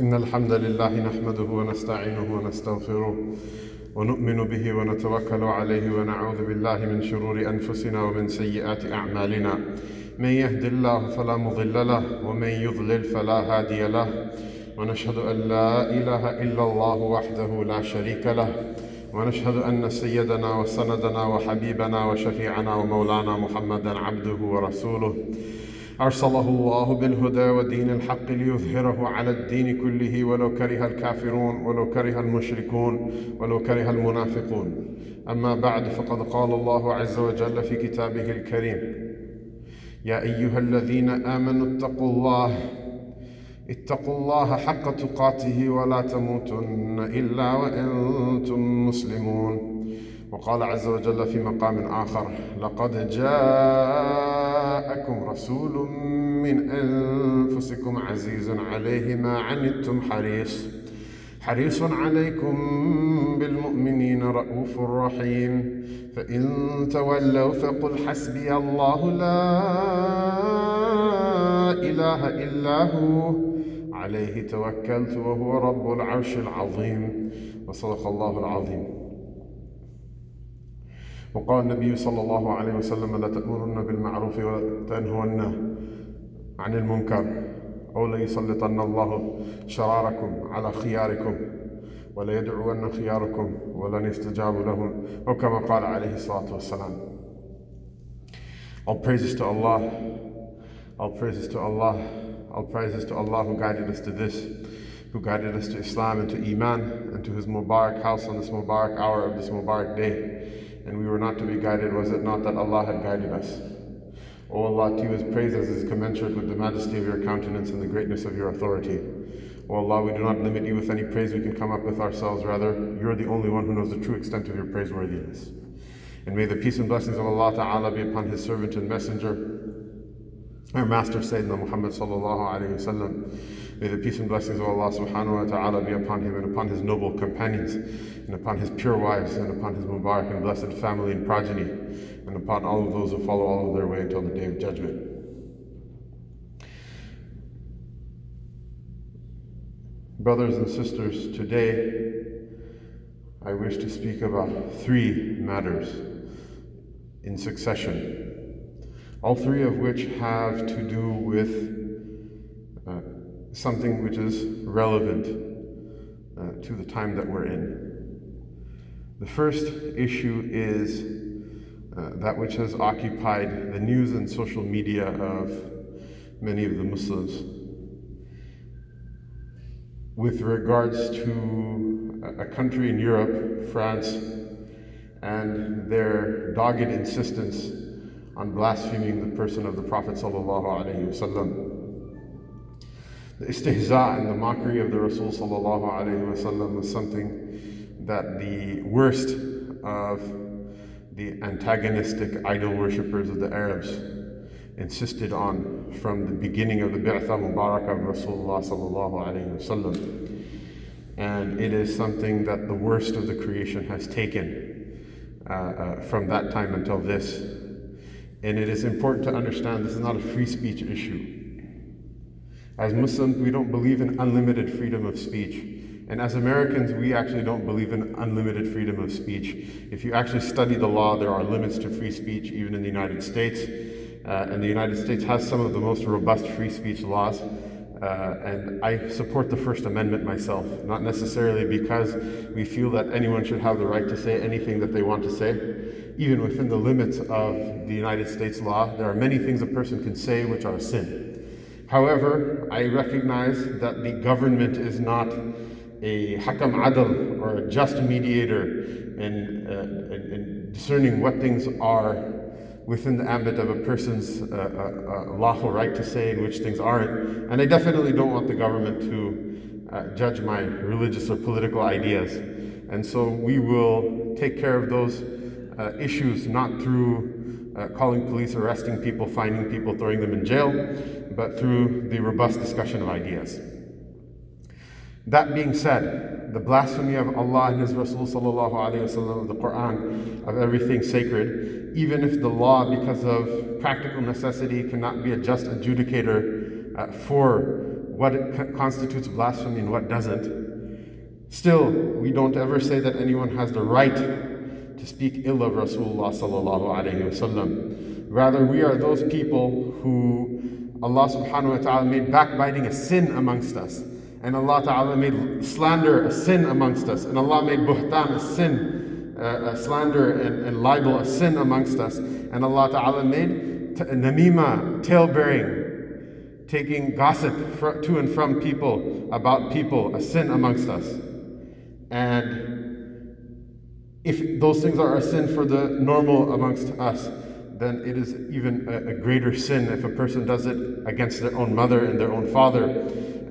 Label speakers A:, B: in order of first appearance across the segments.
A: إن الحمد لله نحمده ونستعينه ونستغفره ونؤمن به ونتوكل عليه ونعوذ بالله من شرور أنفسنا ومن سيئات أعمالنا. من يهد الله فلا مضل له ومن يضلل فلا هادي له. ونشهد أن لا إله إلا الله وحده لا شريك له. ونشهد أن سيدنا وسندنا وحبيبنا وشفيعنا ومولانا محمدا عبده ورسوله. أرسله الله بالهدى ودين الحق ليظهره على الدين كله ولو كره الكافرون ولو كره المشركون ولو كره المنافقون. أما بعد فقد قال الله عز وجل في كتابه الكريم يا أيها الذين آمنوا اتقوا الله اتقوا الله حق تقاته ولا تموتن إلا وأنتم مسلمون. وقال عز وجل في مقام آخر لقد جاءكم رسول من أنفسكم عزيز عليه ما عنتم حريص. حريص عليكم بالمؤمنين رؤوف رحيم. فإن تولوا فقل حسبي الله لا إله إلا هو. عليه توكلت وهو رب العرش العظيم. وصدق الله العظيم. وقال النبي صلى الله عليه وسلم لتأمرن بالمعروف وتنهون عن المنكر أو ليسلطن الله شراركم على خياركم وليدعون خياركم ولن يستجاب لهم أو كما قال عليه الصلاة والسلام All praises to Allah All praises to Allah All praises to Allah who guided us to this who guided us to Islam and to Iman and to his Mubarak house on this Mubarak hour of this Mubarak day and we were not to be guided, was it not that Allah had guided us? O Allah, to you is praise as is commensurate with the majesty of your countenance and the greatness of your authority. O Allah, we do not limit you with any praise we can come up with ourselves, rather, you're the only one who knows the true extent of your praiseworthiness. And may the peace and blessings of Allah Ta'ala be upon His servant and messenger, our master Sayyidina Muhammad Sallallahu Alaihi Wasallam. May the peace and blessings of Allah subhanahu wa ta'ala be upon him and upon his noble companions, and upon his pure wives, and upon his Mubarak and blessed family and progeny, and upon all of those who follow all of their way until the day of judgment. Brothers and sisters, today I wish to speak about three matters in succession, all three of which have to do with something which is relevant uh, to the time that we're in. The first issue is uh, that which has occupied the news and social media of many of the Muslims with regards to a country in Europe, France, and their dogged insistence on blaspheming the person of the Prophet sallallahu alaihi wasallam. The istihza and the mockery of the Rasul wasallam was something that the worst of the antagonistic idol worshippers of the Arabs insisted on from the beginning of the Bi'tha Mubarak of Rasulullah. And it is something that the worst of the creation has taken uh, uh, from that time until this. And it is important to understand this is not a free speech issue. As Muslims, we don't believe in unlimited freedom of speech. And as Americans, we actually don't believe in unlimited freedom of speech. If you actually study the law, there are limits to free speech, even in the United States. Uh, and the United States has some of the most robust free speech laws. Uh, and I support the First Amendment myself, not necessarily because we feel that anyone should have the right to say anything that they want to say. Even within the limits of the United States law, there are many things a person can say which are a sin. However, I recognize that the government is not a hakam adl or a just mediator in, uh, in, in discerning what things are within the ambit of a person's uh, uh, uh, lawful right to say and which things aren't. And I definitely don't want the government to uh, judge my religious or political ideas. And so we will take care of those uh, issues not through calling police, arresting people, finding people, throwing them in jail, but through the robust discussion of ideas. That being said, the blasphemy of Allah and His Rasul sallallahu wasallam, the Quran, of everything sacred, even if the law, because of practical necessity, cannot be a just adjudicator uh, for what constitutes blasphemy and what doesn't. Still, we don't ever say that anyone has the right to speak ill of Rasulullah sallallahu wasallam. Rather, we are those people who Allah subhanahu wa ta'ala made backbiting a sin amongst us. And Allah ta'ala made slander a sin amongst us. And Allah made buhtan a sin, uh, a slander and, and libel a sin amongst us. And Allah ta'ala made t- namima, tale bearing, taking gossip fr- to and from people about people, a sin amongst us. And if those things are a sin for the normal amongst us, then it is even a, a, greater sin if a person does it against their own mother and their own father.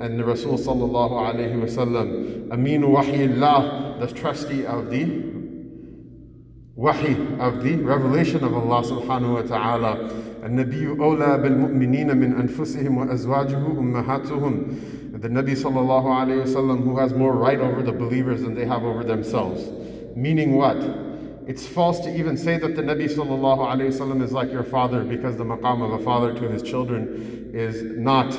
A: And the Rasul sallallahu alayhi wasallam, Aminu Wahyillah, the trustee of the wahi, of the revelation of Allah subhanahu wa ta'ala. النبي أولى بالمؤمنين من أنفسهم وأزواجه أمهاتهم the Nabi sallallahu alayhi wasallam who has more right over the believers than they have over themselves. Meaning what? It's false to even say that the Nabi wasallam is like your father because the maqam of a father to his children is not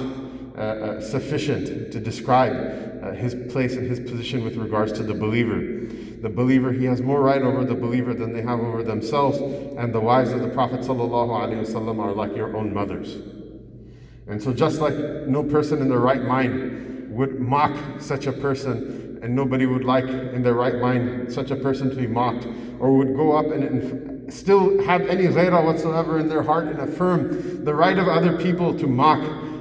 A: uh, uh, sufficient to describe uh, his place and his position with regards to the believer. The believer, he has more right over the believer than they have over themselves, and the wives of the Prophet wasallam are like your own mothers. And so, just like no person in their right mind would mock such a person, and nobody would like in their right mind such a person to be mocked, or would go up and, and still have any ghairah whatsoever in their heart and affirm the right of other people to mock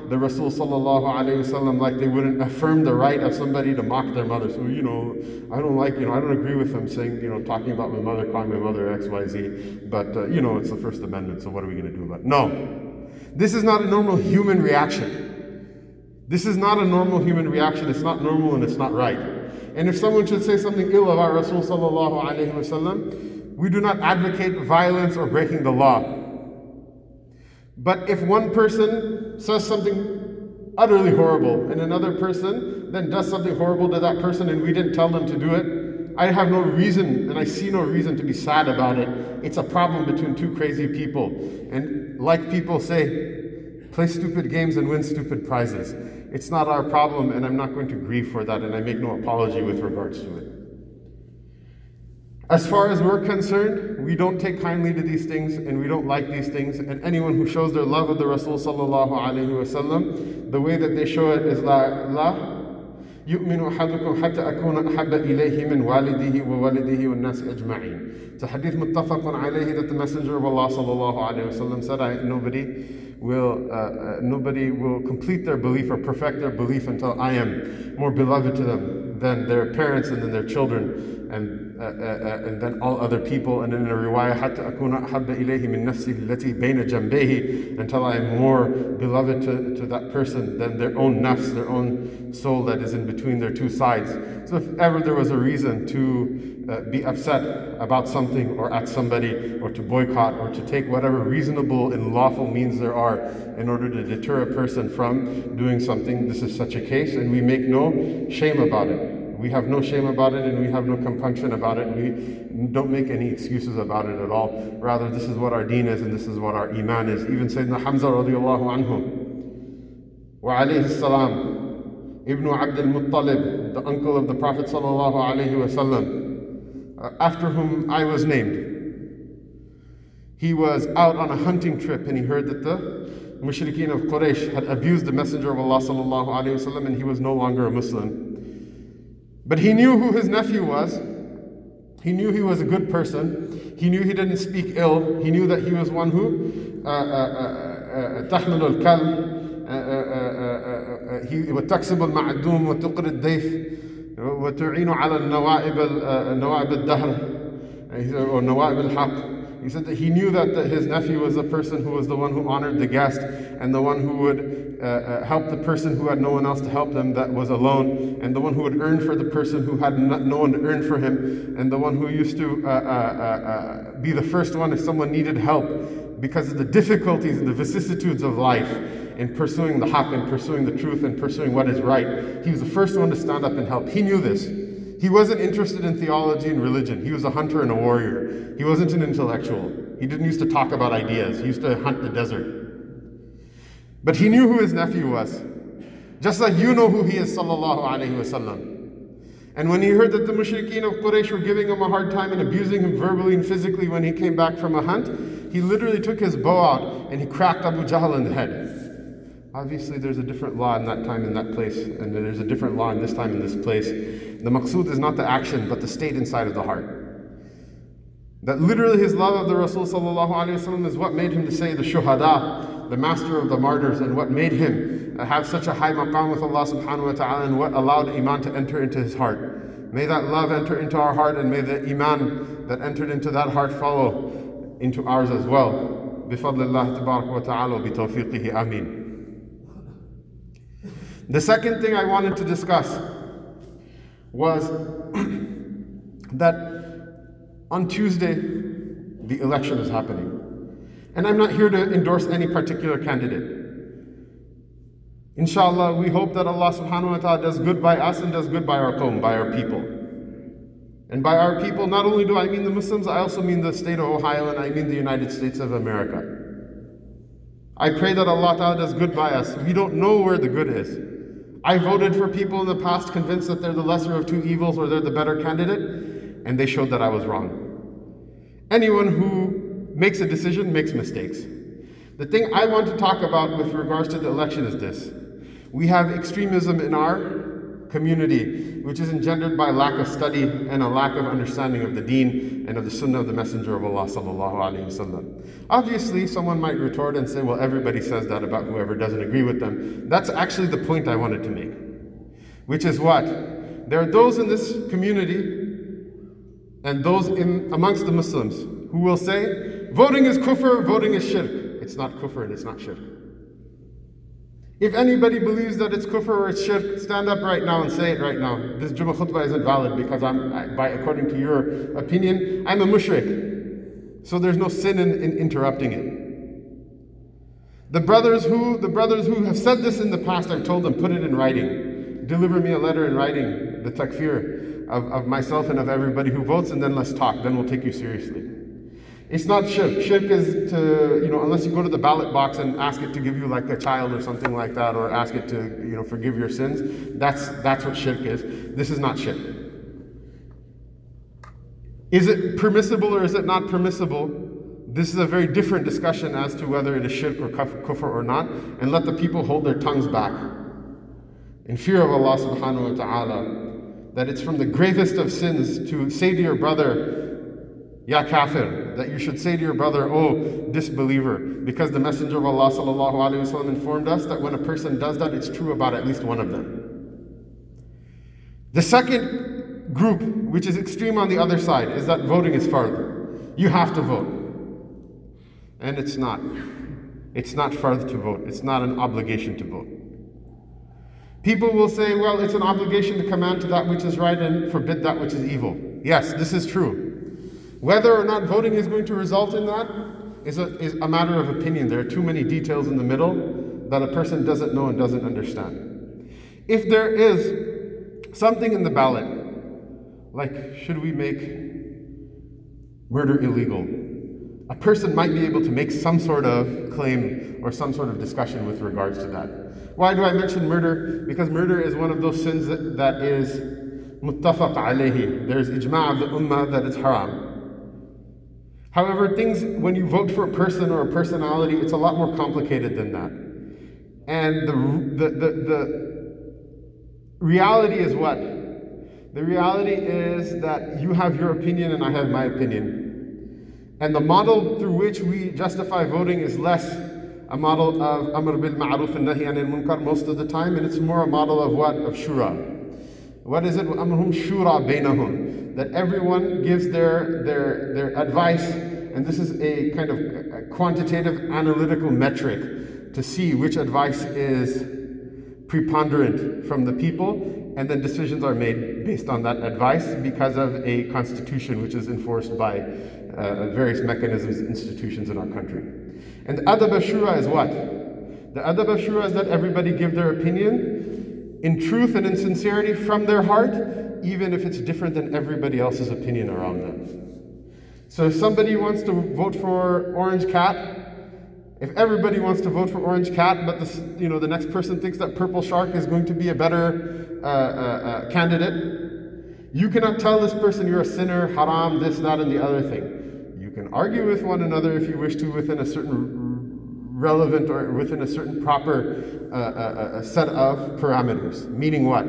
A: the Rasul wasallam like they wouldn't affirm the right of somebody to mock their mother. So, you know, I don't like, you know, I don't agree with them saying, you know, talking about my mother, calling my mother X, Y, Z, but, uh, you know, it's the First Amendment, so what are we going to do about it? No. This is not a normal human reaction. This is not a normal human reaction. It's not normal and it's not right. And if someone should say something ill about Rasul sallallahu alayhi wasallam, we do not advocate violence or breaking the law. But if one person says something utterly horrible and another person then does something horrible to that person and we didn't tell them to do it, I have no reason and I see no reason to be sad about it. It's a problem between two crazy people. And like people say, play stupid games and win stupid prizes. It's not our problem, and I'm not going to grieve for that, and I make no apology with regards to it. As far as we're concerned, we don't take kindly to these things and we don't like these things. And anyone who shows their love of the Rasul sallallahu alaihi wasallam, the way that they show it is la, la يؤمن أحدكم حتى أكون أحب إليه من والده وولده والناس أجمعين. It's a hadith متفق عليه that the Messenger of Allah sallallahu alaihi wasallam said, I, nobody will uh, uh, nobody will complete their belief or perfect their belief until I am more beloved to them than their parents and then their children and, uh, uh, uh, and then all other people. And in a riwayah, حتى أكون أحب إليه من نفسه التي بين جنبيه until I am more beloved to, to that person than their own nafs, their own soul that is in between their two sides. So if ever there was a reason to uh, be upset about something or at somebody or to boycott or to take whatever reasonable and lawful means there are in order to deter a person from doing something, this is such a case, and we make no shame about it. We have no shame about it and we have no compunction about it. We don't make any excuses about it at all. Rather, this is what our deen is and this is what our iman is. Even Sayyidina Hamza radiallahu anhu, wa alayhi salam, Ibn Abd al-Muttalib, the uncle of the Prophet sallallahu alayhi wasallam, uh, after whom I was named. He was out on a hunting trip and he heard that the mushrikeen of Quraysh had abused the Messenger of Allah sallallahu alayhi wasallam and he was no longer a Muslim. But he knew who his nephew was. He knew he was a good person. He knew he didn't speak ill. He knew that he was one who تحمل الكل وتكسب المعدوم وتقري الضيف وتعين على النوائب النوائب الدهر or نوائب الحق he said that he knew that, that his nephew was the person who was the one who honored the guest and the one who would uh, uh, help the person who had no one else to help them that was alone, and the one who would earn for the person who had no one to earn for him, and the one who used to uh, uh, uh, uh, be the first one if someone needed help because of the difficulties and the vicissitudes of life in pursuing the haqq and pursuing the truth and pursuing what is right. He was the first one to stand up and help. He knew this. He wasn't interested in theology and religion. He was a hunter and a warrior. He wasn't an intellectual. He didn't used to talk about ideas. He used to hunt the desert. But he knew who his nephew was. Just like you know who he is, sallallahu alayhi wasallam. And when he heard that the mushrikeen of Quraysh were giving him a hard time and abusing him verbally and physically when he came back from a hunt, he literally took his bow out and he cracked Abu Jahl in the head. Obviously, there's a different law in that time in that place, and there's a different law in this time in this place. The maqsood is not the action, but the state inside of the heart. That literally his love of the Rasul is what made him to say the shuhada, the master of the martyrs, and what made him have such a high maqam with Allah subhanahu wa ta'ala, and what allowed Iman to enter into his heart. May that love enter into our heart, and may the Iman that entered into that heart follow into ours as well. بفضل الله تبارك وتعالى وبتوفيقه آمين. the second thing I wanted to discuss was that on Tuesday, the election is happening. And I'm not here to endorse any particular candidate. Inshallah, we hope that Allah subhanahu wa ta'ala does good by us and does good by our qawm, by our people. And by our people, not only do I mean the Muslims, I also mean the state of Ohio and I mean the United States of America. I pray that Allah Ta'ala does good by us. We don't know where the good is. I voted for people in the past convinced that they're the lesser of two evils or they're the better candidate and they showed that I was wrong. Anyone who makes a decision makes mistakes. The thing I want to talk about with regards to the election is this we have extremism in our community, which is engendered by lack of study and a lack of understanding of the deen and of the sunnah of the Messenger of Allah sallallahu alaihi wasallam. Obviously, someone might retort and say, well, everybody says that about whoever doesn't agree with them. That's actually the point I wanted to make, which is what? There are those in this community and those in, amongst the Muslims who will say, voting is kufr, voting is shirk. It's not kufr and it's not shirk. If anybody believes that it's kufr or it's shirk, stand up right now and say it right now. This Jummah khutbah isn't valid because I'm, by according to your opinion, I'm a mushrik. So there's no sin in, in interrupting it. The brothers who the brothers who have said this in the past, I've told them, put it in writing. Deliver me a letter in writing, the takfir of, of myself and of everybody who votes, and then let's talk. Then we'll take you seriously. It's not shirk. Shirk is to, you know, unless you go to the ballot box and ask it to give you like a child or something like that, or ask it to, you know, forgive your sins. That's, that's what shirk is. This is not shirk. Is it permissible or is it not permissible? This is a very different discussion as to whether it is shirk or kufr or not, and let the people hold their tongues back in fear of Allah subhanahu wa ta'ala that it's from the gravest of sins to say to your brother, Ya kafir, that you should say to your brother, Oh, disbeliever, because the Messenger of Allah وسلم, informed us that when a person does that, it's true about at least one of them. The second group, which is extreme on the other side, is that voting is fard. You have to vote. And it's not. It's not fard to vote, it's not an obligation to vote. People will say, well, it's an obligation to command to that which is right and forbid that which is evil. Yes, this is true. Whether or not voting is going to result in that is a, is a matter of opinion. There are too many details in the middle that a person doesn't know and doesn't understand. If there is something in the ballot, like should we make murder illegal? A person might be able to make some sort of claim or some sort of discussion with regards to that. Why do I mention murder? Because murder is one of those sins that, that is muttafaq alayhi. There's ijma' of the ummah that it's haram. However, things, when you vote for a person or a personality, it's a lot more complicated than that. And the, the, the, the reality is what? The reality is that you have your opinion and I have my opinion. And the model through which we justify voting is less a model of Amr bil Ma'ruf and Nahi anil Munkar most of the time, and it's more a model of what? Of Shura. What is it? Amrhum Shura bainahum. That everyone gives their, their, their advice, and this is a kind of quantitative analytical metric to see which advice is preponderant from the people, and then decisions are made based on that advice because of a constitution which is enforced by uh, various mechanisms, institutions in our country. And adab shura is what? The adab shura is that everybody give their opinion in truth and in sincerity from their heart, even if it's different than everybody else's opinion around them. So if somebody wants to vote for Orange Cat, If everybody wants to vote for Orange Cat, but this, you know, the next person thinks that Purple Shark is going to be a better uh, uh, uh, candidate, you cannot tell this person you're a sinner, haram, this, that, and the other thing. You can argue with one another if you wish to within a certain relevant or within a certain proper uh, uh, uh set of parameters. Meaning what?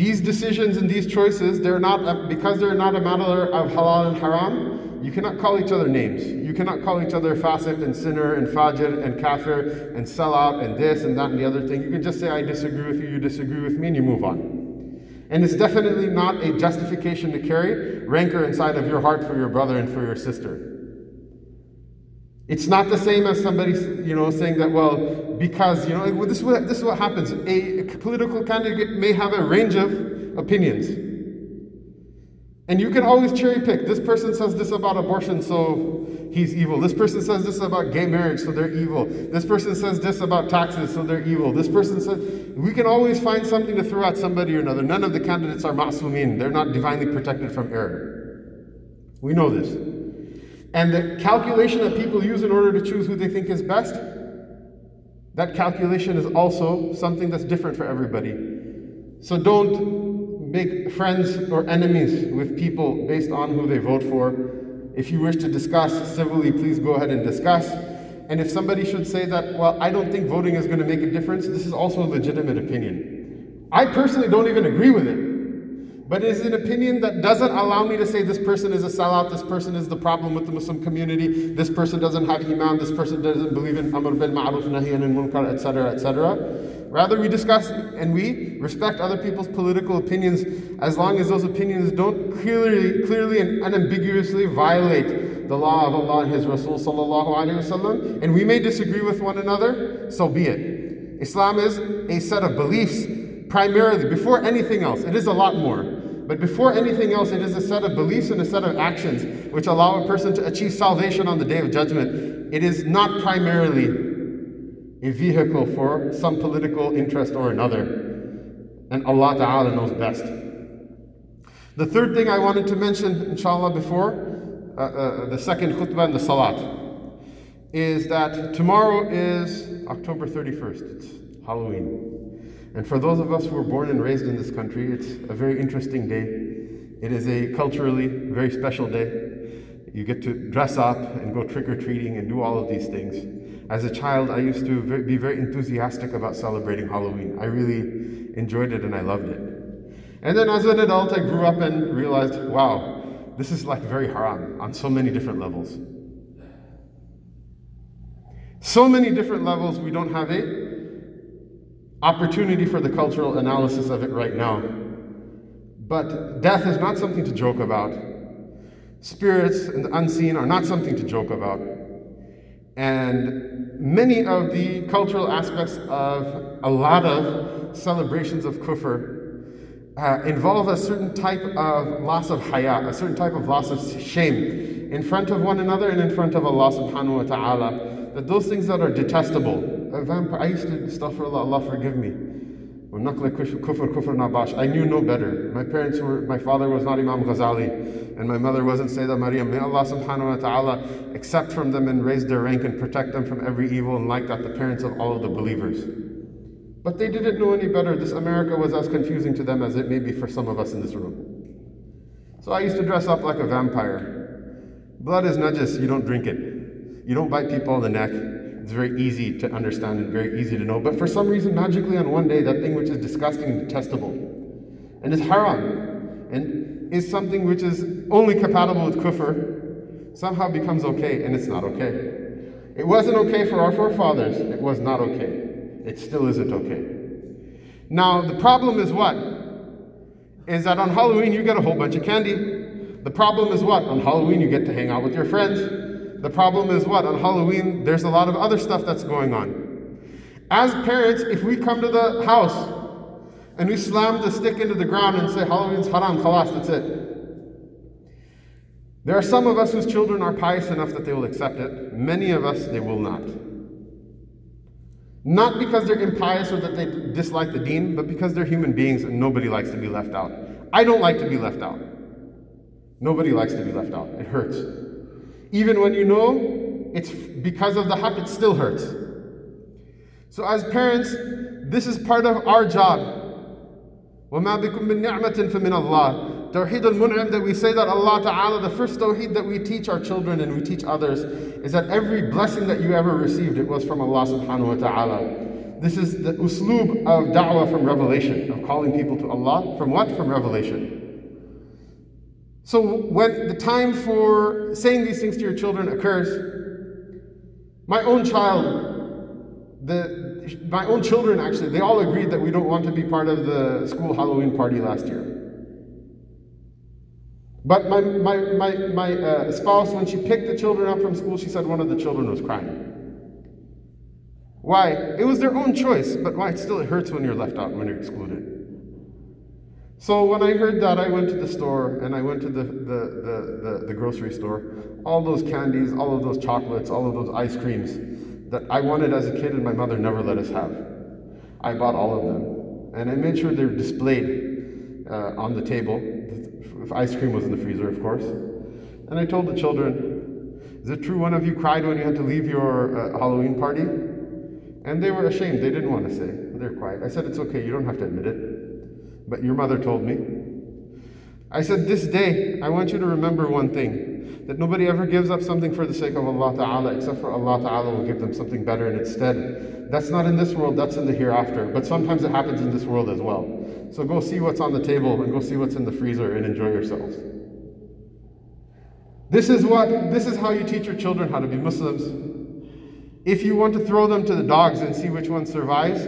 A: These decisions and these choices, they're not uh, because they're not a matter of halal and haram. You cannot call each other names. You cannot call each other fasiq and sinner and fajir and kafir and sellout and this and that and the other thing. You can just say, I disagree with you, you disagree with me, and you move on. And it's definitely not a justification to carry rancor inside of your heart for your brother and for your sister. It's not the same as somebody, you know, saying that, well, because, you know, this is what, this is what happens. A political candidate may have a range of opinions. And you can always cherry pick. This person says this about abortion, so he's evil. This person says this about gay marriage, so they're evil. This person says this about taxes, so they're evil. This person says, we can always find something to throw at somebody or another. None of the candidates are masumin. They're not divinely protected from error. We know this. And the calculation that people use in order to choose who they think is best, that calculation is also something that's different for everybody. So don't make friends or enemies with people based on who they vote for. If you wish to discuss civilly, please go ahead and discuss. And if somebody should say that, well, I don't think voting is going to make a difference, this is also a legitimate opinion. I personally don't even agree with it. But it is an opinion that doesn't allow me to say this person is a sellout, this person is the problem with the Muslim community, this person doesn't have iman, this person doesn't believe in amr bil ma'ruf, nahi anil munkar, etc., etc. Rather, we discuss and we respect other people's political opinions as long as those opinions don't clearly, clearly and unambiguously violate the law of Allah and His Rasul sallallahu alaihi wasallam. And we may disagree with one another, so be it. Islam is a set of beliefs primarily, before anything else. It is a lot more. But before anything else, it is a set of beliefs and a set of actions which allow a person to achieve salvation on the day of judgment. It is not primarily a vehicle for some political interest or another. And Allah Ta'ala knows best. The third thing I wanted to mention, inshallah, before uh, uh, the second khutbah and the salat, is that tomorrow is October 31st. It's Halloween. And for those of us who were born and raised in this country, it's a very interesting day. It is a culturally very special day. You get to dress up and go trick or treating and do all of these things. As a child, I used to be very enthusiastic about celebrating Halloween. I really enjoyed it and I loved it. And then as an adult, I grew up and realized, wow, this is like very haram on so many different levels. So many different levels, we don't have a opportunity for the cultural analysis of it right now. But death is not something to joke about. Spirits and the unseen are not something to joke about. And many of the cultural aspects of a lot of celebrations of kufr uh, involve a certain type of loss of haya, a certain type of loss of shame in front of one another and in front of Allah subhanahu wa ta'ala. That those things that are detestable, a vampire. I used to, astaghfirullah, Allah Allah forgive me. Kufr, kufr, nabash. I knew no better. My parents were, my father was not Imam Ghazali, and my mother wasn't Sayyidah Maryam. May Allah subhanahu wa ta'ala accept from them and raise their rank and protect them from every evil, and like that, the parents of all of the believers. But they didn't know any better. This America was as confusing to them as it may be for some of us in this room. So I used to dress up like a vampire. Blood is najis, you don't drink it. You don't bite people on the neck. It's very easy to understand and very easy to know. But for some reason, magically on one day, that thing which is disgusting and detestable and is haram and is something which is only compatible with kufr somehow becomes okay and it's not okay. It wasn't okay for our forefathers. It was not okay. It still isn't okay. Now, the problem is what? Is that on Halloween you get a whole bunch of candy. The problem is what? On Halloween you get to hang out with your friends. The problem is what? On Halloween, there's a lot of other stuff that's going on. As parents, if we come to the house and we slam the stick into the ground and say, Halloween's haram, khalas, that's it. There are some of us whose children are pious enough that they will accept it. Many of us, they will not. Not because they're impious or that they dislike the deen, but because they're human beings and nobody likes to be left out. I don't like to be left out. Nobody likes to be left out. It hurts. Even when you know it's because of the haqq, it still hurts. So, as parents, this is part of our job. وَمَا بِكُم مِّن نِعْمَةٍ فَمِنَ اللَّهِ Tawheed al-Mun'im that we say that Allah Ta'ala, the first Tawheed that we teach our children and we teach others is that every blessing that you ever received, it was from Allah Subhanahu wa Ta'ala. This is the usloob of da'wah from revelation, of calling people to Allah. From what? From revelation. So when the time for saying these things to your children occurs, my own child, the, my own children actually, they all agreed that we don't want to be part of the school Halloween party last year. But my, my, my, my uh, spouse, when she picked the children up from school, she said one of the children was crying. Why? It was their own choice, but why? Still, It still hurts when you're left out, when you're excluded. So when I heard that, I went to the store and I went to the, the, the, the, the grocery store. All those candies, all of those chocolates, all of those ice creams that I wanted as a kid and my mother never let us have. I bought all of them. And I made sure they're displayed uh, on the table. Ice cream was in the freezer, of course. And I told the children, Is it true one of you cried when you had to leave your uh, Halloween party? And they were ashamed. They didn't want to say. They're quiet. I said, It's okay. You don't have to admit it. But your mother told me. I said, This day, I want you to remember one thing that nobody ever gives up something for the sake of Allah Ta'ala, except for Allah Ta'ala will give them something better in its stead. That's not in this world, that's in the hereafter. But sometimes it happens in this world as well. So go see what's on the table and go see what's in the freezer and enjoy yourselves. This is what this is how you teach your children how to be Muslims. If you want to throw them to the dogs and see which one survives,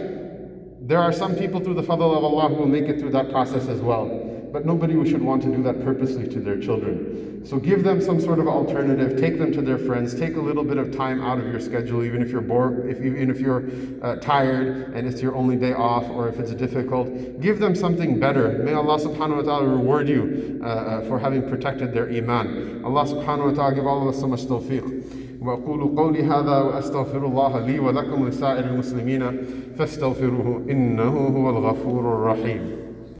A: there are some people through the fadl of Allah who will make it through that process as well. But nobody should want to do that purposely to their children. So give them some sort of alternative. Take them to their friends. Take a little bit of time out of your schedule, even if you're bored, if even if you're uh, tired and it's your only day off, or if it's difficult. Give them something better. May Allah Subhanahu wa Taala reward you uh, uh, for having protected their iman. Allah Subhanahu wa Taala give all of us so much tawfiq. وأقول قولي هذا وأستغفر الله لي ولكم ولسائر المسلمين فاستغفروه إنه هو الغفور الرحيم.